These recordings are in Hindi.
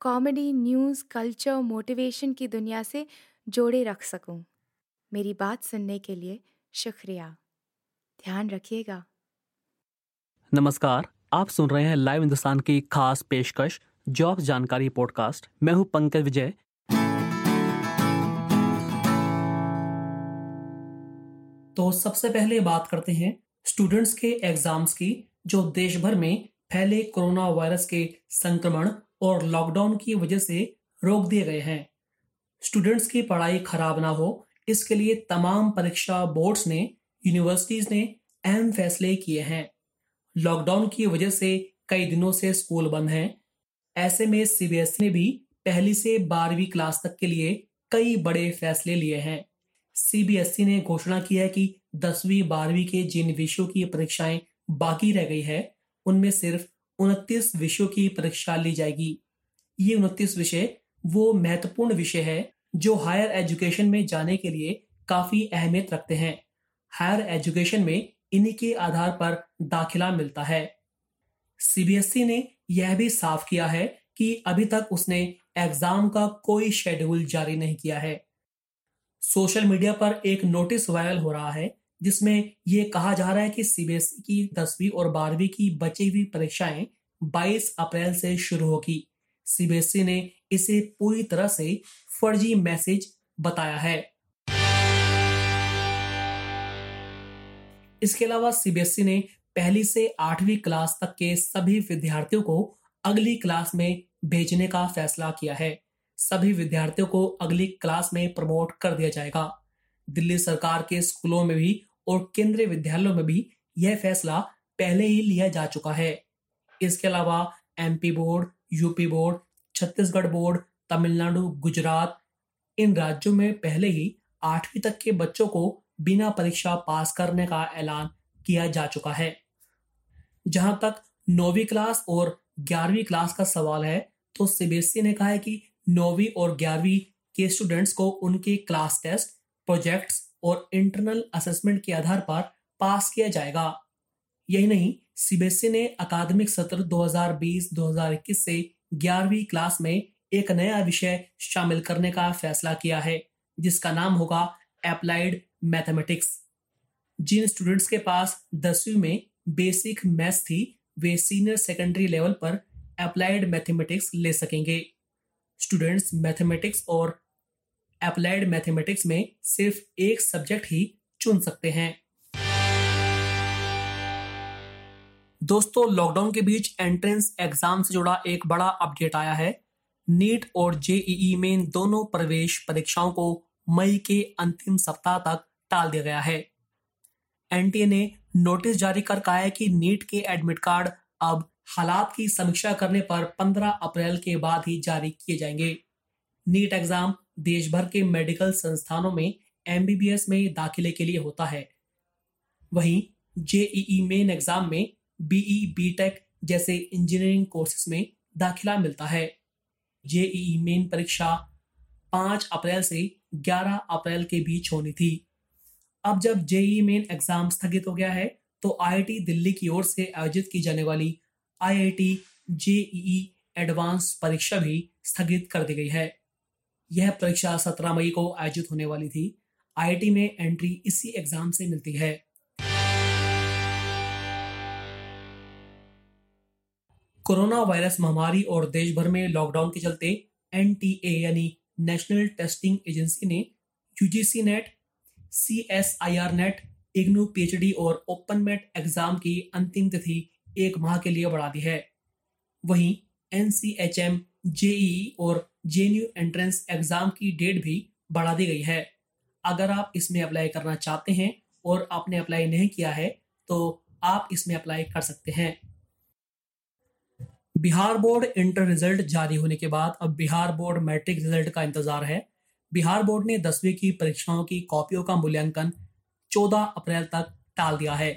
कॉमेडी न्यूज़ कल्चर मोटिवेशन की दुनिया से जोड़े रख सकूँ। मेरी बात सुनने के लिए शुक्रिया। ध्यान रखिएगा। नमस्कार आप सुन रहे हैं लाइव हिंदुस्तान की खास पेशकश जॉब जानकारी पॉडकास्ट। मैं हूँ पंकज विजय। तो सबसे पहले बात करते हैं स्टूडेंट्स के एग्ज़ाम्स की जो देश भर में फैले कोरोना वायरस के संक्रमण और लॉकडाउन की वजह से रोक दिए गए हैं। स्टूडेंट्स की पढ़ाई खराब ना हो, इसके लिए तमाम परीक्षा बोर्ड्स ने यूनिवर्सिटीज ने अहम फैसले किए हैं। लॉकडाउन की वजह से कई दिनों से स्कूल बंद हैं। ऐसे में सीबीएसई ने भी पहली से बारहवीं क्लास तक के लिए कई बड़े फैसले लिए हैं। सीबीएसई ने घोषणा की है कि दसवीं, बारहवीं के जिन विषयों की परीक्षाएँ बाकी रह गई है, उनमें सिर्फ़ उनतीस विषयों की परीक्षा ली जाएगी। ये उनतीस विषय वो महत्वपूर्ण विषय है जो हायर एजुकेशन में जाने के लिए काफ़ी अहमियत रखते हैं। हायर एजुकेशन में इन्हीं के आधार पर दाखिला मिलता है। सीबीएसई ने यह भी साफ़ किया है कि अभी तक उसने एग्ज़ाम का कोई शेड्यूल जारी नहीं किया है। सोशल मीडिया पर एक नोटिस वायरल हो रहा है जिसमें यह कहा जा रहा है कि सीबीएसई की दसवीं और बारहवीं की बची हुई परीक्षाएँ 22 अप्रैल से शुरू होगी। सीबीएसई ने इसे पूरी तरह से फर्जी मैसेज बताया है। इसके अलावा सीबीएसई ने पहली से आठवीं क्लास तक के सभी विद्यार्थियों को अगली क्लास में भेजने का फैसला किया है। सभी विद्यार्थियों को अगली क्लास में प्रमोट कर दिया जाएगा। दिल्ली सरकार के स्कूलों में भी और केंद्रीय विद्यालयों में भी यह फैसला पहले ही लिया जा चुका है। इसके अलावा MP board, UP board, Chhattisgarh board, Tamil Nadu, Gujarat, इन राज्यों में पहले ही आठवीं तक के बच्चों को बिना परीक्षा पास करने का ऐलान किया जा चुका है। जहाँ तक नौवीं क्लास और ग्यारहवीं क्लास का सवाल है तो सीबीएसई ने कहा है कि नौवीं और ग्यारहवीं के स्टूडेंट्स को उनके क्लास टेस्ट प्रोजेक्ट्स और इंटरनल असेसमेंट के आधार पर पास किया जाएगा। यही नहीं सीबीएसई ने अकादमिक सत्र 2020-2021 से ग्यारहवीं क्लास में एक नया विषय शामिल करने का फैसला किया है, जिसका नाम होगा अप्लाइड मैथमेटिक्स जिन स्टूडेंट्स के पास दसवीं में बेसिक मैथ्स थी, वे सीनियर सेकेंडरी लेवल पर अप्लाइड मैथमेटिक्स ले सकेंगे। स्टूडेंट्स मैथमेटिक्स और अप्लाइड मैथमेटिक्स में सिर्फ़ एक सब्जेक्ट ही चुन सकते हैं। दोस्तों लॉकडाउन के बीच एंट्रेंस एग्ज़ाम से जुड़ा एक बड़ा अपडेट आया है। नीट और जेईई मेन दोनों प्रवेश परीक्षाओं को मई के अंतिम सप्ताह तक टाल दिया गया है। एनटीए ने नोटिस जारी कर कहा है कि नीट के एडमिट कार्ड अब हालात की समीक्षा करने पर 15 अप्रैल के बाद ही जारी किए जाएँगे। नीट एग्ज़ाम देश भर के मेडिकल संस्थानों में एमबीबीएस में दाखिले के लिए होता है। वहीं जेईई मेन एग्ज़ाम में बीई बीटेक जैसे इंजीनियरिंग कोर्सेज में दाखिला मिलता है। जेईई मेन परीक्षा 5 अप्रैल से 11 अप्रैल के बीच होनी थी। अब जब जेई मेन एग्ज़ाम स्थगित हो गया है तो आईआईटी दिल्ली की ओर से आयोजित की जाने वाली आईआईटी जेईई एडवांस परीक्षा भी स्थगित कर दी गई है। यह परीक्षा 17 मई को आयोजित होने वाली थी। आईआईटी में एंट्री इसी एग्ज़ाम से मिलती है। कोरोना वायरस महामारी और देश भर में लॉकडाउन के चलते एनटीए यानी नेशनल टेस्टिंग एजेंसी ने UGC NET C S I R NET IGNOU PhD और ओपन मेट एग्ज़ाम की अंतिम तिथि एक माह के लिए बढ़ा दी है। वहीं N C H M JEE और जे एंट्रेंस एग्ज़ाम की डेट भी बढ़ा दी गई है। अगर आप इसमें अप्लाई करना चाहते हैं और आपने अप्लाई नहीं किया है तो आप इसमें अप्लाई कर सकते हैं। बिहार बोर्ड इंटर रिज़ल्ट जारी होने के बाद अब बिहार बोर्ड मैट्रिक रिज़ल्ट का इंतज़ार है। बिहार बोर्ड ने दसवीं की परीक्षाओं की कॉपियों का मूल्यांकन 14 अप्रैल तक टाल दिया है।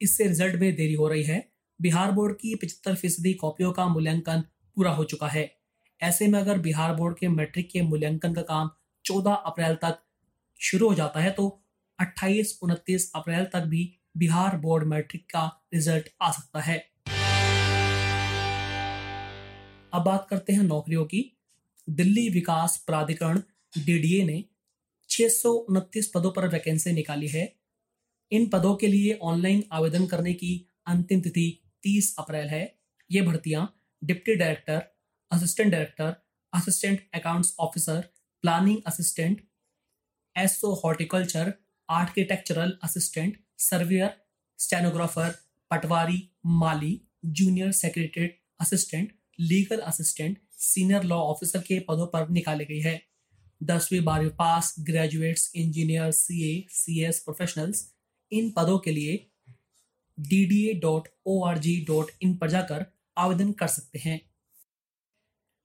इससे रिज़ल्ट में देरी हो रही है। बिहार बोर्ड की पचहत्तर फ़ीसदी कॉपियों का मूल्यांकन पूरा हो चुका है। ऐसे में अगर बिहार बोर्ड के मैट्रिक के मूल्यांकन का काम 14 अप्रैल तक शुरू हो जाता है तो 28 उनतीस अप्रैल तक भी बिहार बोर्ड मैट्रिक का रिज़ल्ट आ सकता है। अब बात करते हैं नौकरियों की। दिल्ली विकास प्राधिकरण, डीडीए ने छह पदों पर वैकेंसी निकाली है। इन पदों के लिए ऑनलाइन आवेदन करने की अंतिम तिथि 30 अप्रैल है। ये भर्तियाँ deputy director assistant director assistant accounts officer planning assistant SO horticulture architectural assistant surveyor stenographer patwari माली junior secretary assistant legal assistant senior law officer के पदों पर निकाली गई है। दसवीं, बारहवीं pass graduates engineer C A C S professionals इन पदों के लिए D D A dot O R G dot in पर जाकर आवेदन कर सकते हैं।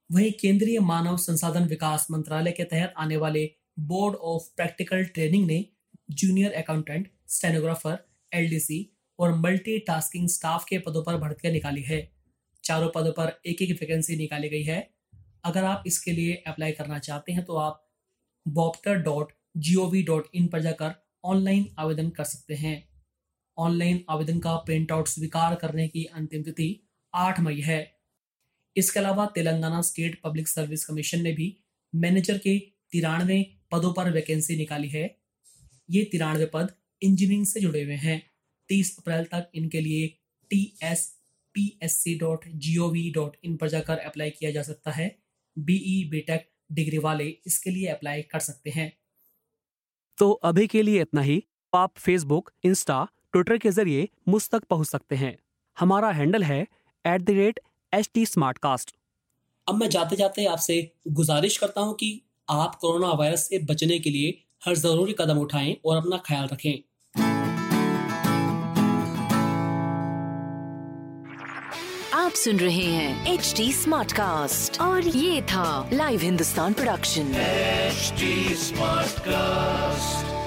वहीं केंद्रीय मानव संसाधन विकास मंत्रालय के तहत आने वाले बोर्ड ऑफ़ प्रैक्टिकल ट्रेनिंग ने जूनियर अकाउंटेंट, स्टेनोग्राफर, एलडीसी और मल्टी टास्किंग स्टाफ के पदों पर भर्तियाँ निकाली है। चारों पदों पर एक एक वैकेंसी निकाली गई है। अगर आप इसके लिए अप्लाई करना चाहते हैं तो आप bopter dot G O V dot in पर जाकर ऑनलाइन आवेदन कर सकते हैं। ऑनलाइन आवेदन का प्रिंट आउट स्वीकार करने की अंतिम तिथि आठ मई है। इसके अलावा Telangana state public service commission ने भी मैनेजर के तिरानवे पदों पर वैकेंसी निकाली है। ये तिरानवे पद इंजीनियरिंग से जुड़े हुए हैं। तीस अप्रैल तक इनके लिए T S P S C dot G O V dot in पर जाकर अप्लाई किया जा सकता है। बीई बीटेक डिग्री वाले इसके लिए अप्लाई कर सकते हैं। तो अभी के लिए इतना ही। आप फेसबुक इंस्टा ट्विटर के ज़रिए मुझ तक पहुँच सकते हैं। हमारा हैंडल है at the rate H T अब मैं जाते जाते आपसे गुजारिश करता हूँ कि आप कोरोना वायरस से बचने के लिए हर ज़रूरी कदम उठाएँ और अपना ख्याल रखें। आप सुन रहे हैं एच डी स्मार्ट कास्ट और ये था live Hindustan production. Smart Smartcast.